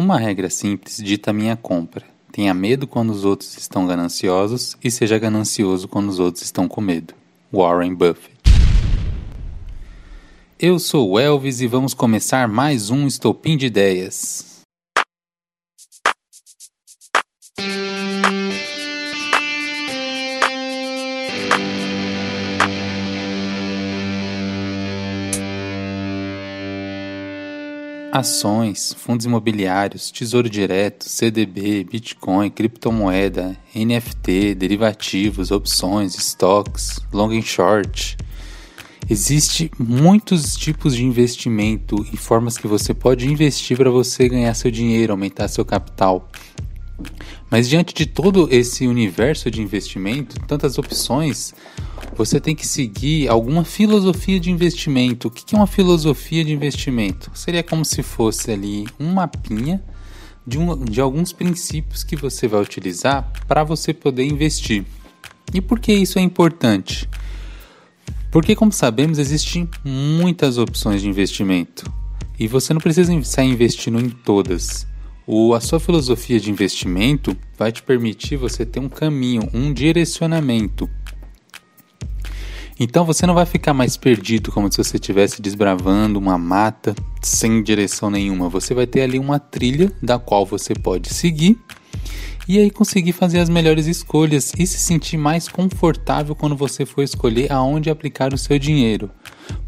Uma regra simples dita minha compra. Tenha medo quando os outros estão gananciosos e seja ganancioso quando os outros estão com medo. Warren Buffett. Eu sou o Elvis e vamos começar mais um Estopim de Ideias. Ações, fundos imobiliários, tesouro direto, CDB, Bitcoin, criptomoeda, NFT, derivativos, opções, estoques, long and short. Existem muitos tipos de investimento e formas que você pode investir para você ganhar seu dinheiro, aumentar seu capital. Mas diante de todo esse universo de investimento, tantas opções, você tem que seguir alguma filosofia de investimento. O que é uma filosofia de investimento? Seria como se fosse ali um mapinha de, um, de alguns princípios que você vai utilizar para você poder investir. E por que isso é importante? Porque, como sabemos, existem muitas opções de investimento e você não precisa sair investindo em todas. O, a sua filosofia de investimento vai te permitir você ter um caminho, um direcionamento então você não vai ficar mais perdido como se você estivesse desbravando uma mata sem direção nenhuma. Você vai ter ali uma trilha da qual você pode seguir e aí conseguir fazer as melhores escolhas e se sentir mais confortável quando você for escolher aonde aplicar o seu dinheiro.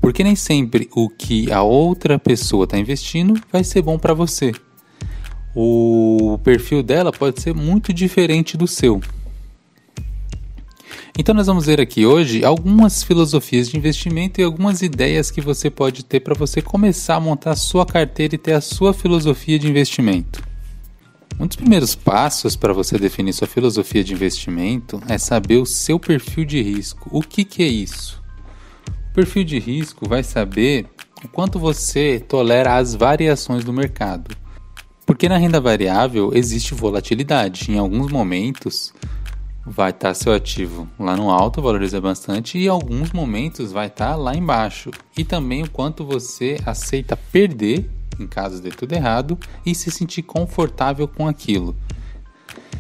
Porque nem sempre o que a outra pessoa está investindo vai ser bom para você. O perfil dela pode ser muito diferente do seu. Então nós vamos ver aqui hoje algumas filosofias de investimento e algumas ideias que você pode ter para você começar a montar a sua carteira e ter a sua filosofia de investimento. Um dos primeiros passos para você definir sua filosofia de investimento é saber o seu perfil de risco. O que, que é isso? O perfil de risco vai saber o quanto você tolera as variações do mercado. Porque na renda variável existe volatilidade. Em alguns momentos, vai estar tá seu ativo lá no alto, valoriza bastante, e em alguns momentos vai estar tá lá embaixo. E também o quanto você aceita perder em caso de tudo errado e se sentir confortável com aquilo.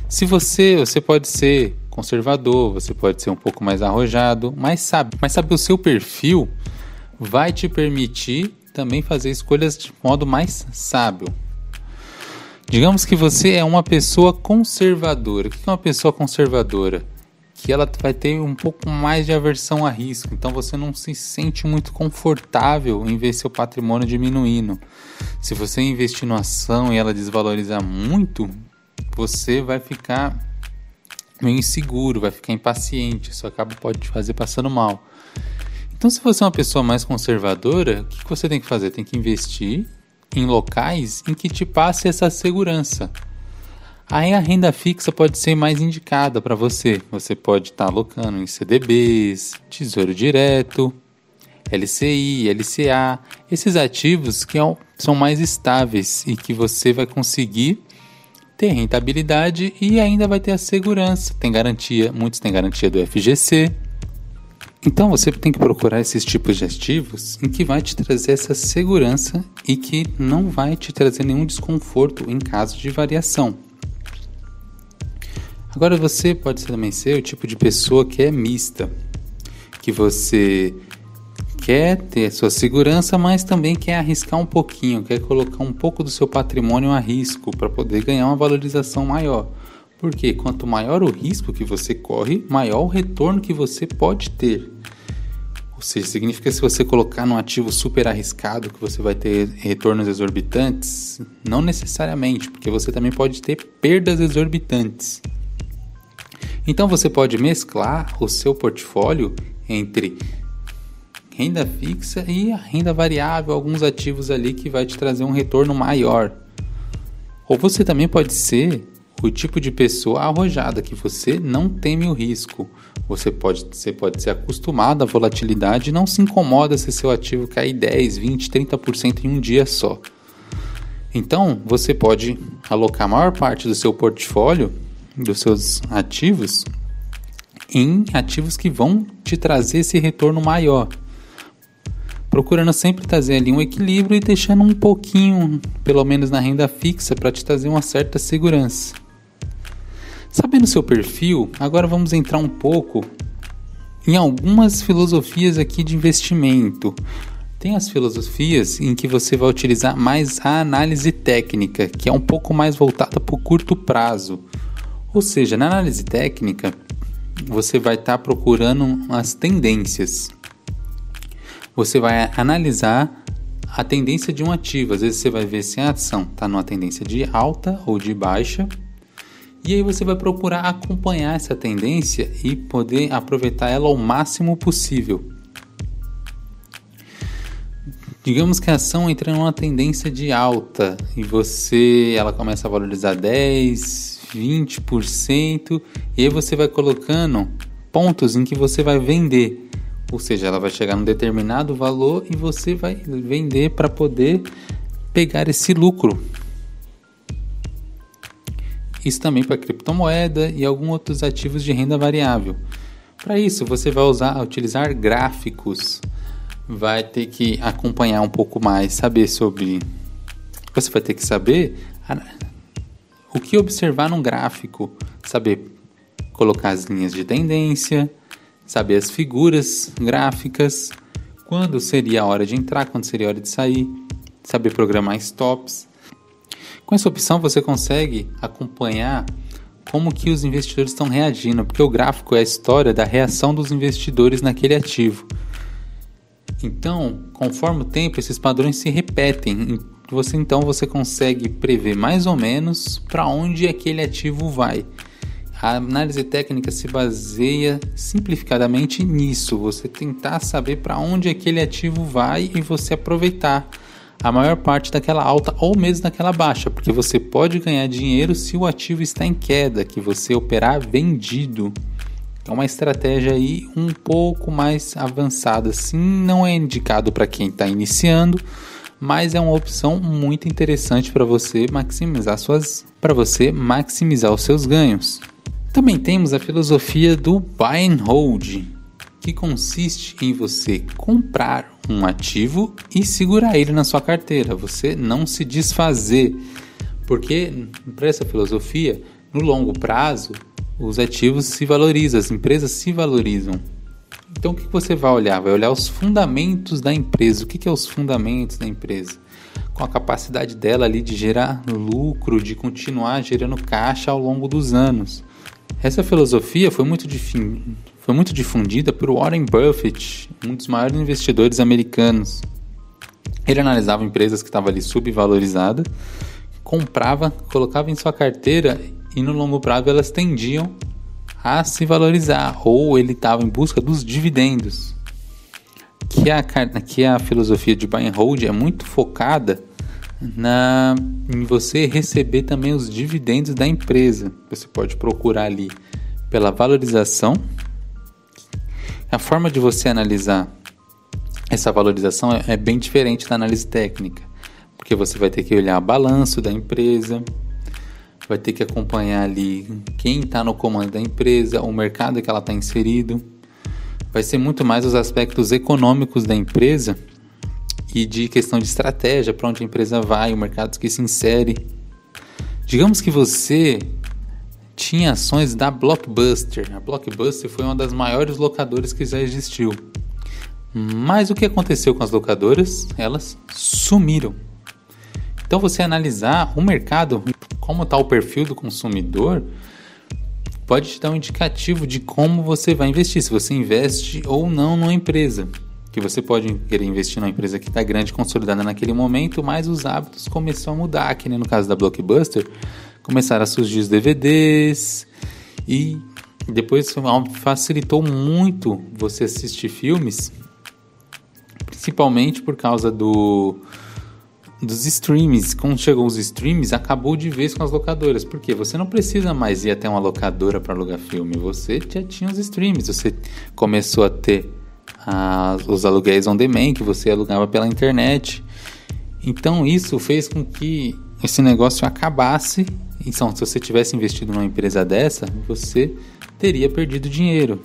Se você, você pode ser conservador, você pode ser um pouco mais arrojado, mas sabe, mas sabe o seu perfil vai te permitir também fazer escolhas de modo mais sábio. Digamos que você é uma pessoa conservadora. O que é uma pessoa conservadora? Que ela vai ter um pouco mais de aversão a risco, então você não se sente muito confortável em ver seu patrimônio diminuindo. Se você investir numa ação e ela desvalorizar muito, você vai ficar meio inseguro, vai ficar impaciente, isso acaba pode te fazer passando mal. Então, se você é uma pessoa mais conservadora, o que você tem que fazer? Tem que investir em locais em que te passe essa segurança. Aí a renda fixa pode ser mais indicada para você. Você pode estar tá alocando em CDBs, Tesouro Direto, LCI, LCA, esses ativos que é são mais estáveis e que você vai conseguir ter rentabilidade e ainda vai ter a segurança. Tem garantia, muitos têm garantia do FGC, então você tem que procurar esses tipos de ativos em que vai te trazer essa segurança e que não vai te trazer nenhum desconforto em caso de variação. Agora você pode também ser o tipo de pessoa que é mista, que você quer ter sua segurança, mas também quer arriscar um pouquinho, quer colocar um pouco do seu patrimônio a risco para poder ganhar uma valorização maior. Porque quanto maior o risco que você corre, maior o retorno que você pode ter. Ou seja, significa que se você colocar num ativo super arriscado que você vai ter retornos exorbitantes? Não necessariamente, porque você também pode ter perdas exorbitantes. Então você pode mesclar o seu portfólio entre renda fixa e a renda variável, alguns ativos ali que vai te trazer um retorno maior. Ou você também pode ser o tipo de pessoa arrojada que você não teme o risco. Você pode, você pode ser acostumado à volatilidade e não se incomoda se seu ativo cair 10, 20, 30% em um dia só. Então, você pode alocar a maior parte do seu portfólio, dos seus ativos, em ativos que vão te trazer esse retorno maior. procurando sempre trazer ali um equilíbrio e deixando um pouquinho, pelo menos na renda fixa, para te trazer uma certa segurança. Sabendo seu perfil, agora vamos entrar um pouco em algumas filosofias aqui de investimento. Tem as filosofias em que você vai utilizar mais a análise técnica, que é um pouco mais voltada para o curto prazo. Ou seja, na análise técnica, você vai estar tá procurando as tendências. Você vai analisar a tendência de um ativo. Às vezes você vai ver se a ação está numa tendência de alta ou de baixa. E aí você vai procurar acompanhar essa tendência e poder aproveitar ela ao máximo possível. Digamos que a ação entra numa tendência de alta e você ela começa a valorizar 10, 20%, e aí você vai colocando pontos em que você vai vender. Ou seja, ela vai chegar num determinado valor e você vai vender para poder pegar esse lucro. Isso também para criptomoeda e alguns outros ativos de renda variável. Para isso, você vai usar, utilizar gráficos. Vai ter que acompanhar um pouco mais, saber sobre. Você vai ter que saber o que observar num gráfico, saber colocar as linhas de tendência, saber as figuras gráficas, quando seria a hora de entrar, quando seria a hora de sair, saber programar stops. Com essa opção você consegue acompanhar como que os investidores estão reagindo, porque o gráfico é a história da reação dos investidores naquele ativo. Então, conforme o tempo, esses padrões se repetem você então você consegue prever mais ou menos para onde aquele ativo vai. A análise técnica se baseia simplificadamente nisso, você tentar saber para onde aquele ativo vai e você aproveitar a maior parte daquela alta ou mesmo daquela baixa, porque você pode ganhar dinheiro se o ativo está em queda, que você operar vendido. É uma estratégia aí um pouco mais avançada, sim, não é indicado para quem está iniciando, mas é uma opção muito interessante para você maximizar suas para você maximizar os seus ganhos. Também temos a filosofia do buy and hold, que consiste em você comprar um ativo e segurar ele na sua carteira, você não se desfazer, porque para essa filosofia, no longo prazo, os ativos se valorizam, as empresas se valorizam. Então o que você vai olhar? Vai olhar os fundamentos da empresa. O que, é os fundamentos da empresa? Com a capacidade dela ali de gerar lucro, de continuar gerando caixa ao longo dos anos. Essa filosofia foi muito, foi muito difundida por Warren Buffett, um dos maiores investidores americanos. Ele analisava empresas que estavam ali subvalorizadas, comprava, colocava em sua carteira e no longo prazo elas tendiam a se valorizar, ou ele estava em busca dos dividendos. Que a, que a filosofia de buy and hold é muito focada na, em você receber também os dividendos da empresa. Você pode procurar ali pela valorização. A forma de você analisar essa valorização é, é bem diferente da análise técnica, porque você vai ter que olhar o balanço da empresa, vai ter que acompanhar ali quem está no comando da empresa, o mercado que ela está inserido. Vai ser muito mais os aspectos econômicos da empresa e de questão de estratégia, para onde a empresa vai, o mercado que se insere. Digamos que você tinha ações da Blockbuster. A Blockbuster foi uma das maiores locadoras que já existiu. Mas o que aconteceu com as locadoras? Elas sumiram. Então você analisar o mercado como está o perfil do consumidor, pode te dar um indicativo de como você vai investir, se você investe ou não numa empresa. Que você pode querer investir numa empresa que está grande, consolidada naquele momento, mas os hábitos começaram a mudar, que nem no caso da Blockbuster, começaram a surgir os DVDs e depois facilitou muito você assistir filmes, principalmente por causa do dos streams. Quando chegou os streams, acabou de vez com as locadoras. Porque você não precisa mais ir até uma locadora para alugar filme. Você já tinha os streams. Você começou a ter os aluguéis on demand que você alugava pela internet. Então isso fez com que esse negócio acabasse. Então, se você tivesse investido numa empresa dessa, você teria perdido dinheiro.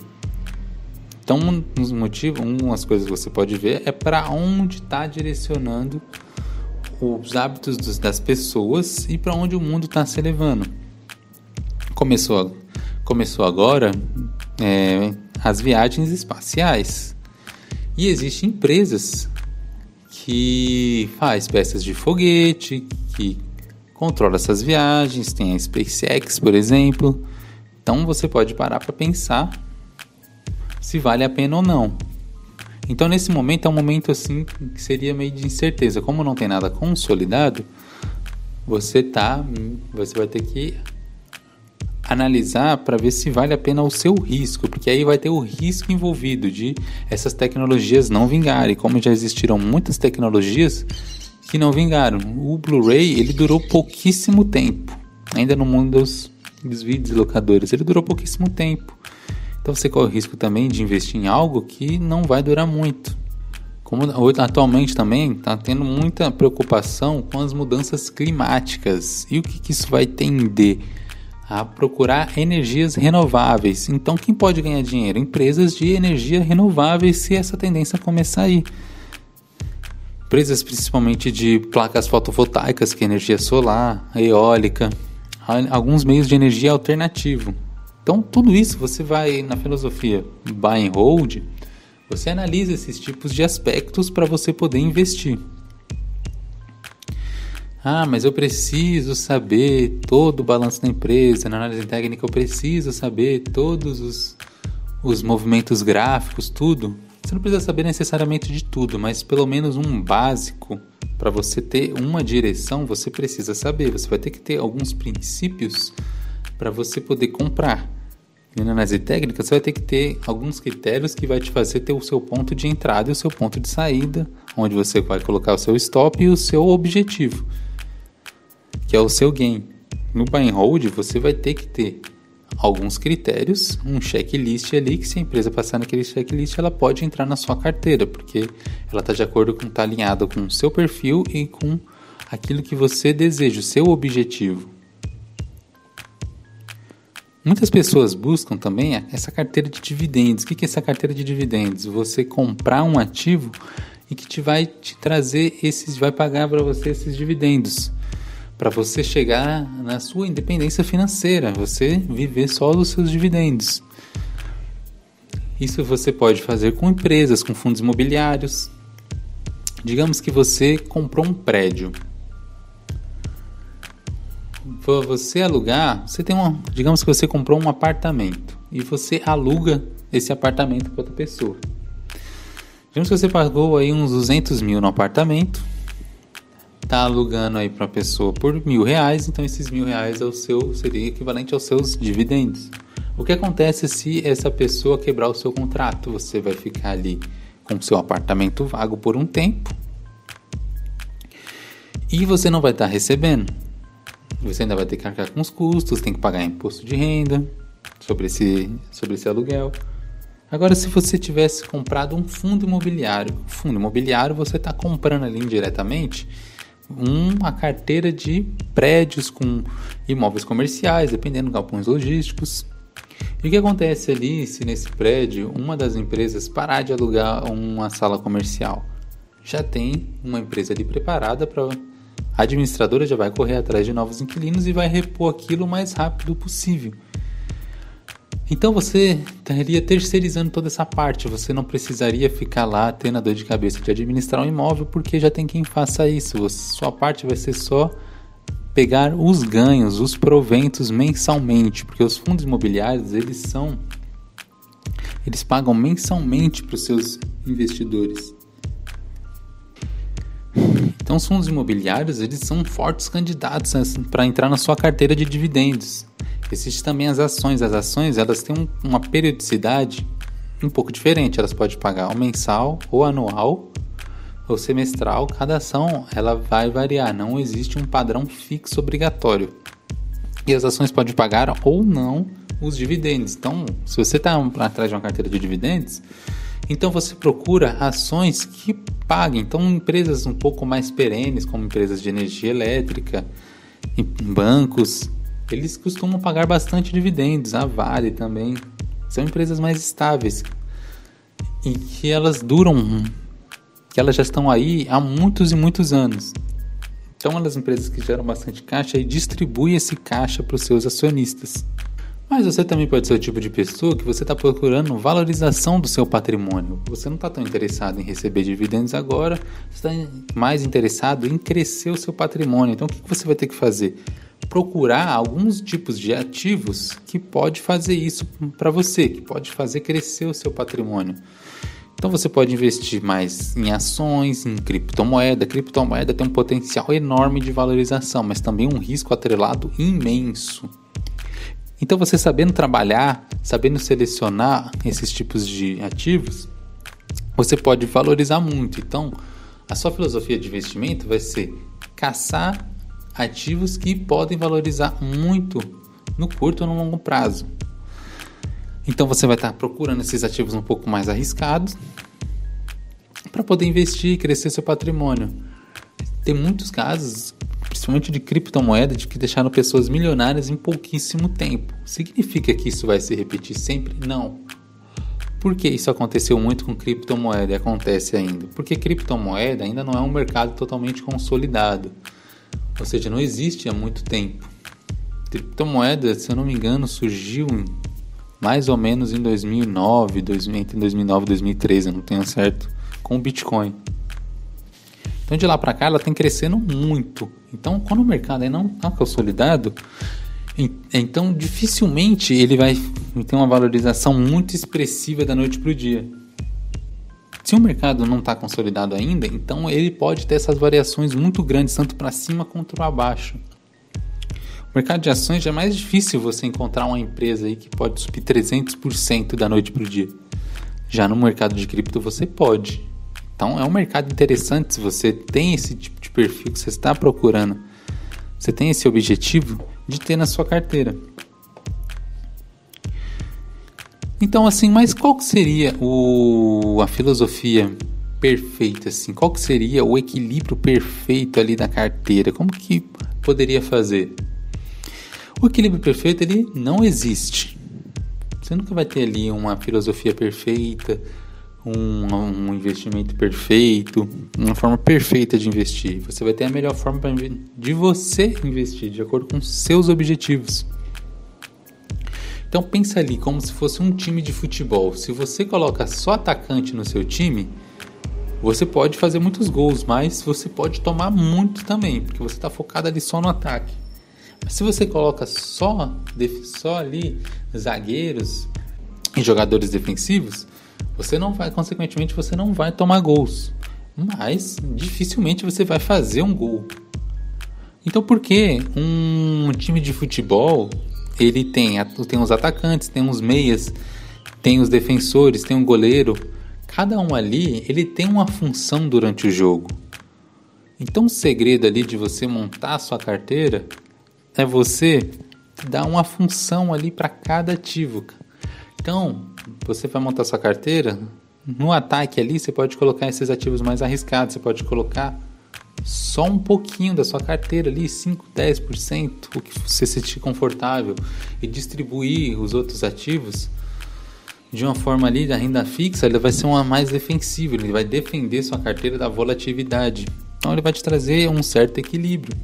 Então, um dos motivos, umas coisas que você pode ver é para onde está direcionando os hábitos dos, das pessoas e para onde o mundo está se levando. Começou, começou agora é, as viagens espaciais e existem empresas que faz peças de foguete, que controla essas viagens, tem a SpaceX, por exemplo. Então você pode parar para pensar se vale a pena ou não. Então nesse momento é um momento assim que seria meio de incerteza, como não tem nada consolidado, você tá, você vai ter que analisar para ver se vale a pena o seu risco, porque aí vai ter o risco envolvido de essas tecnologias não vingarem, como já existiram muitas tecnologias que não vingaram. O Blu-ray ele durou pouquíssimo tempo, ainda no mundo dos, dos vídeos locadores, ele durou pouquíssimo tempo. Então você corre o risco também de investir em algo que não vai durar muito. Como atualmente também está tendo muita preocupação com as mudanças climáticas e o que, que isso vai tender a procurar energias renováveis. Então, quem pode ganhar dinheiro? Empresas de energia renováveis, se essa tendência começar a ir. Empresas principalmente de placas fotovoltaicas, que é energia solar, eólica, alguns meios de energia alternativo. Então, tudo isso você vai na filosofia buy and hold, você analisa esses tipos de aspectos para você poder investir. Ah, mas eu preciso saber todo o balanço da empresa, na análise técnica eu preciso saber todos os, os movimentos gráficos, tudo. Você não precisa saber necessariamente de tudo, mas pelo menos um básico para você ter uma direção, você precisa saber. Você vai ter que ter alguns princípios para você poder comprar. E na análise técnica, você vai ter que ter alguns critérios que vai te fazer ter o seu ponto de entrada e o seu ponto de saída, onde você vai colocar o seu stop e o seu objetivo que é o seu gain. No buy and hold você vai ter que ter alguns critérios, um checklist ali que se a empresa passar naquele checklist ela pode entrar na sua carteira, porque ela está de acordo com está alinhada com o seu perfil e com aquilo que você deseja, o seu objetivo. Muitas pessoas buscam também essa carteira de dividendos. O que é essa carteira de dividendos? Você comprar um ativo e que te vai te trazer esses, vai pagar para você esses dividendos para você chegar na sua independência financeira, você viver só dos seus dividendos. Isso você pode fazer com empresas, com fundos imobiliários. Digamos que você comprou um prédio. Para você alugar, você tem um, digamos que você comprou um apartamento e você aluga esse apartamento para outra pessoa. Digamos que você pagou aí uns 200 mil no apartamento tá alugando aí para pessoa por mil reais, então esses mil reais é o seu seria equivalente aos seus dividendos. O que acontece se essa pessoa quebrar o seu contrato? Você vai ficar ali com seu apartamento vago por um tempo e você não vai estar tá recebendo. Você ainda vai ter que arcar com os custos, tem que pagar imposto de renda sobre esse, sobre esse aluguel. Agora, se você tivesse comprado um fundo imobiliário, fundo imobiliário você está comprando ali indiretamente uma carteira de prédios com imóveis comerciais, dependendo de galpões logísticos. E o que acontece ali se nesse prédio uma das empresas parar de alugar uma sala comercial? Já tem uma empresa ali preparada para a administradora já vai correr atrás de novos inquilinos e vai repor aquilo o mais rápido possível. Então você estaria terceirizando toda essa parte, você não precisaria ficar lá tendo a dor de cabeça de administrar um imóvel, porque já tem quem faça isso. Sua parte vai ser só pegar os ganhos, os proventos mensalmente, porque os fundos imobiliários, eles são eles pagam mensalmente para os seus investidores. Então, os fundos imobiliários, eles são fortes candidatos para entrar na sua carteira de dividendos. Existem também as ações. As ações elas têm uma periodicidade um pouco diferente. Elas podem pagar ou mensal, ou anual, ou semestral. Cada ação ela vai variar. Não existe um padrão fixo obrigatório. E as ações podem pagar ou não os dividendos. Então, se você está atrás de uma carteira de dividendos, então você procura ações que paguem. Então, empresas um pouco mais perenes, como empresas de energia elétrica, bancos, eles costumam pagar bastante dividendos, a Vale também. São empresas mais estáveis. e que elas duram, que elas já estão aí há muitos e muitos anos. Então, elas empresas que geram bastante caixa e distribuem esse caixa para os seus acionistas. Mas você também pode ser o tipo de pessoa que você está procurando valorização do seu patrimônio. Você não está tão interessado em receber dividendos agora, você está mais interessado em crescer o seu patrimônio. Então, o que você vai ter que fazer? Procurar alguns tipos de ativos que pode fazer isso para você, que pode fazer crescer o seu patrimônio. Então você pode investir mais em ações, em criptomoeda. Criptomoeda tem um potencial enorme de valorização, mas também um risco atrelado imenso. Então você sabendo trabalhar, sabendo selecionar esses tipos de ativos, você pode valorizar muito. Então, a sua filosofia de investimento vai ser caçar ativos que podem valorizar muito no curto ou no longo prazo. Então você vai estar procurando esses ativos um pouco mais arriscados para poder investir e crescer seu patrimônio. Tem muitos casos, principalmente de criptomoeda, de que deixaram pessoas milionárias em pouquíssimo tempo. Significa que isso vai se repetir sempre? Não. Por que isso aconteceu muito com criptomoeda e acontece ainda? Porque criptomoeda ainda não é um mercado totalmente consolidado. Ou seja, não existe há muito tempo. Criptomoeda, se eu não me engano, surgiu mais ou menos em 2009, 2000, entre 2009 e 2013, eu não tenho certo, com o Bitcoin. Então de lá para cá ela tem crescendo muito. Então quando o mercado ainda não está consolidado, então dificilmente ele vai ter uma valorização muito expressiva da noite para o dia. Se o mercado não está consolidado ainda, então ele pode ter essas variações muito grandes, tanto para cima quanto para baixo mercado de ações já é mais difícil você encontrar uma empresa aí que pode subir 300% da noite para o dia. Já no mercado de cripto você pode. Então é um mercado interessante se você tem esse tipo de perfil que você está procurando. Você tem esse objetivo de ter na sua carteira. Então assim, mas qual que seria o, a filosofia perfeita assim? Qual que seria o equilíbrio perfeito ali da carteira? Como que poderia fazer? O equilíbrio perfeito ele não existe. Você nunca vai ter ali uma filosofia perfeita, um, um investimento perfeito, uma forma perfeita de investir. Você vai ter a melhor forma de você investir, de acordo com seus objetivos. Então pensa ali como se fosse um time de futebol. Se você coloca só atacante no seu time, você pode fazer muitos gols, mas você pode tomar muito também, porque você está focado ali só no ataque. Se você coloca só, só ali zagueiros e jogadores defensivos, você não vai, consequentemente, você não vai tomar gols. Mas dificilmente você vai fazer um gol. Então por que um time de futebol ele tem, tem os atacantes, tem os meias, tem os defensores, tem um goleiro. Cada um ali ele tem uma função durante o jogo. Então o segredo ali de você montar a sua carteira é você dar uma função ali para cada ativo. Então, você vai montar sua carteira, no ataque ali você pode colocar esses ativos mais arriscados, você pode colocar só um pouquinho da sua carteira ali, 5, 10%, o que você se sentir confortável e distribuir os outros ativos de uma forma ali da renda fixa, ele vai ser uma mais defensiva, ele vai defender sua carteira da volatilidade. Então ele vai te trazer um certo equilíbrio.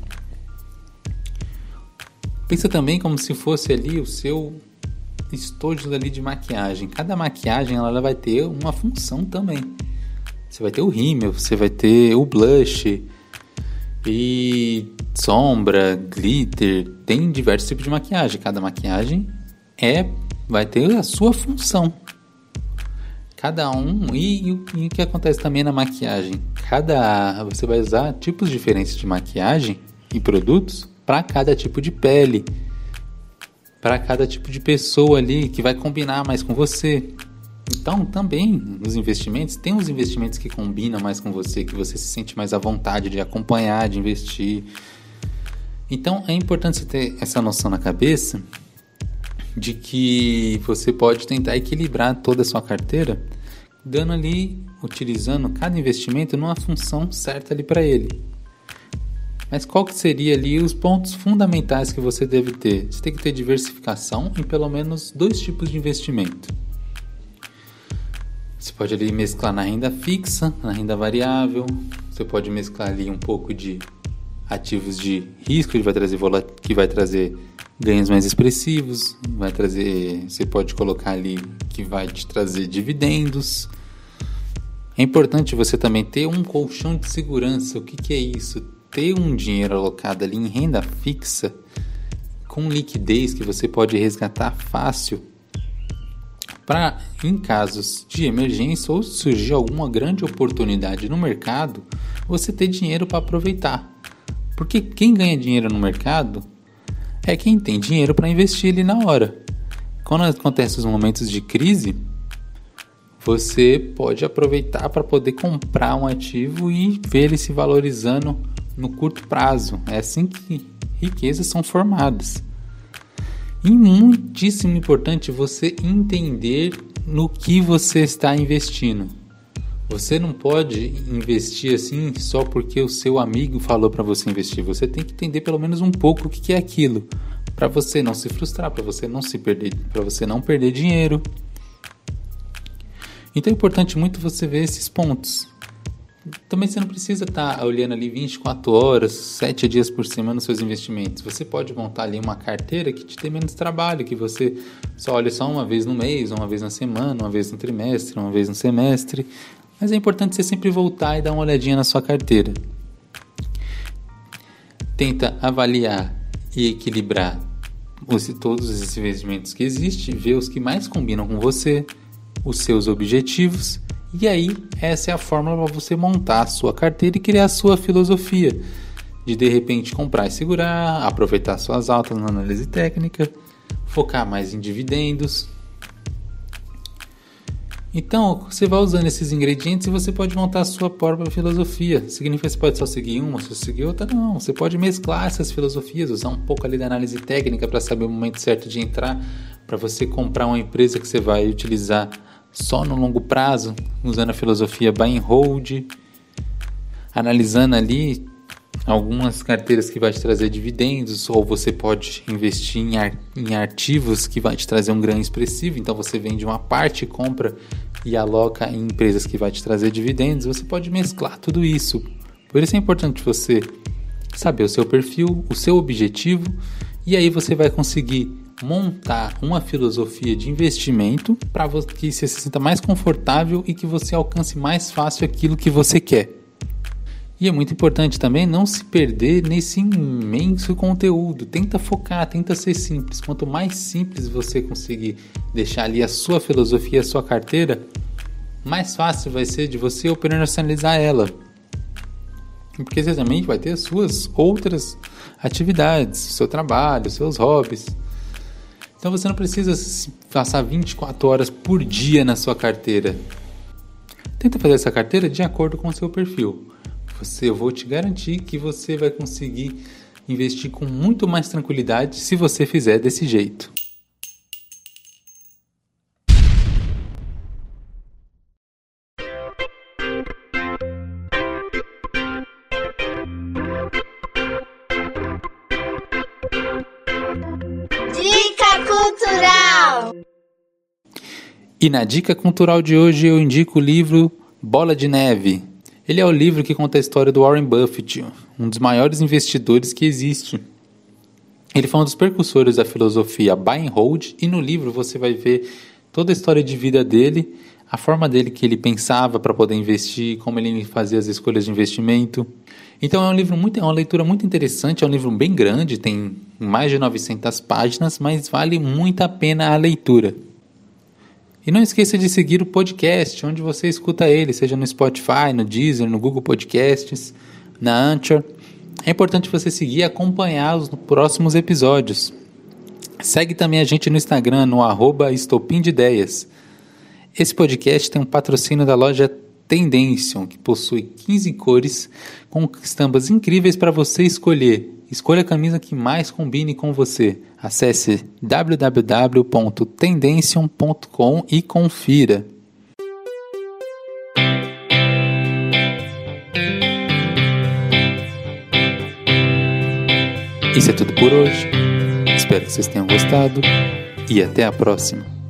Pensa também como se fosse ali o seu estojo ali de maquiagem. Cada maquiagem ela vai ter uma função também. Você vai ter o rímel, você vai ter o blush e sombra, glitter, tem diversos tipos de maquiagem. Cada maquiagem é vai ter a sua função. Cada um e, e, e o que acontece também na maquiagem? Cada você vai usar tipos diferentes de maquiagem e produtos para cada tipo de pele, para cada tipo de pessoa ali que vai combinar mais com você. Então, também nos investimentos, tem uns investimentos que combinam mais com você, que você se sente mais à vontade de acompanhar, de investir. Então, é importante você ter essa noção na cabeça de que você pode tentar equilibrar toda a sua carteira, dando ali, utilizando cada investimento numa função certa ali para ele. Mas qual que seria ali os pontos fundamentais que você deve ter? Você tem que ter diversificação em pelo menos dois tipos de investimento. Você pode ali mesclar na renda fixa, na renda variável. Você pode mesclar ali um pouco de ativos de risco que vai trazer que vai trazer ganhos mais expressivos, vai trazer, você pode colocar ali que vai te trazer dividendos. É importante você também ter um colchão de segurança. O que, que é isso? Ter um dinheiro alocado ali em renda fixa com liquidez que você pode resgatar fácil para em casos de emergência ou surgir alguma grande oportunidade no mercado, você ter dinheiro para aproveitar. Porque quem ganha dinheiro no mercado é quem tem dinheiro para investir ali na hora. Quando acontecem os momentos de crise, você pode aproveitar para poder comprar um ativo e ver ele se valorizando no curto prazo. É assim que riquezas são formadas. E muitíssimo importante você entender no que você está investindo. Você não pode investir assim só porque o seu amigo falou para você investir. Você tem que entender pelo menos um pouco o que é aquilo, para você não se frustrar, para você não se perder, para você não perder dinheiro. Então é importante muito você ver esses pontos. Também você não precisa estar tá olhando ali 24 horas, 7 dias por semana nos seus investimentos. Você pode montar ali uma carteira que te dê menos trabalho, que você só olhe só uma vez no mês, uma vez na semana, uma vez no trimestre, uma vez no semestre. Mas é importante você sempre voltar e dar uma olhadinha na sua carteira. Tenta avaliar e equilibrar os, todos os investimentos que existem, ver os que mais combinam com você, os seus objetivos e aí, essa é a fórmula para você montar a sua carteira e criar a sua filosofia. De de repente comprar e segurar, aproveitar suas altas na análise técnica, focar mais em dividendos. Então, você vai usando esses ingredientes e você pode montar a sua própria filosofia. Significa que você pode só seguir uma, só seguir outra? Não. Você pode mesclar essas filosofias, usar um pouco ali da análise técnica para saber o momento certo de entrar, para você comprar uma empresa que você vai utilizar só no longo prazo, usando a filosofia buy and hold, analisando ali algumas carteiras que vai te trazer dividendos, ou você pode investir em, ativos que vai te trazer um ganho expressivo, então você vende uma parte, compra e aloca em empresas que vai te trazer dividendos, você pode mesclar tudo isso. Por isso é importante você saber o seu perfil, o seu objetivo, e aí você vai conseguir montar uma filosofia de investimento para que você se sinta mais confortável e que você alcance mais fácil aquilo que você quer. E é muito importante também não se perder nesse imenso conteúdo. Tenta focar, tenta ser simples. Quanto mais simples você conseguir deixar ali a sua filosofia, a sua carteira, mais fácil vai ser de você operacionalizar ela. Porque você também vai ter as suas outras atividades, seu trabalho, seus hobbies. Então você não precisa passar 24 horas por dia na sua carteira. Tenta fazer essa carteira de acordo com o seu perfil. Você, eu vou te garantir que você vai conseguir investir com muito mais tranquilidade se você fizer desse jeito. E na dica cultural de hoje eu indico o livro Bola de Neve. Ele é o livro que conta a história do Warren Buffett, um dos maiores investidores que existe. Ele foi um dos precursores da filosofia buy and hold e no livro você vai ver toda a história de vida dele, a forma dele que ele pensava para poder investir, como ele fazia as escolhas de investimento. Então é um livro muito, é uma leitura muito interessante, é um livro bem grande, tem mais de 900 páginas, mas vale muito a pena a leitura. E não esqueça de seguir o podcast, onde você escuta ele, seja no Spotify, no Deezer, no Google Podcasts, na Anchor. É importante você seguir e acompanhar os próximos episódios. Segue também a gente no Instagram, no arroba Estopim de Ideias. Esse podcast tem um patrocínio da loja Tendention, que possui 15 cores com estampas incríveis para você escolher. Escolha a camisa que mais combine com você. Acesse www.tendencion.com e confira. Isso é tudo por hoje. Espero que vocês tenham gostado e até a próxima.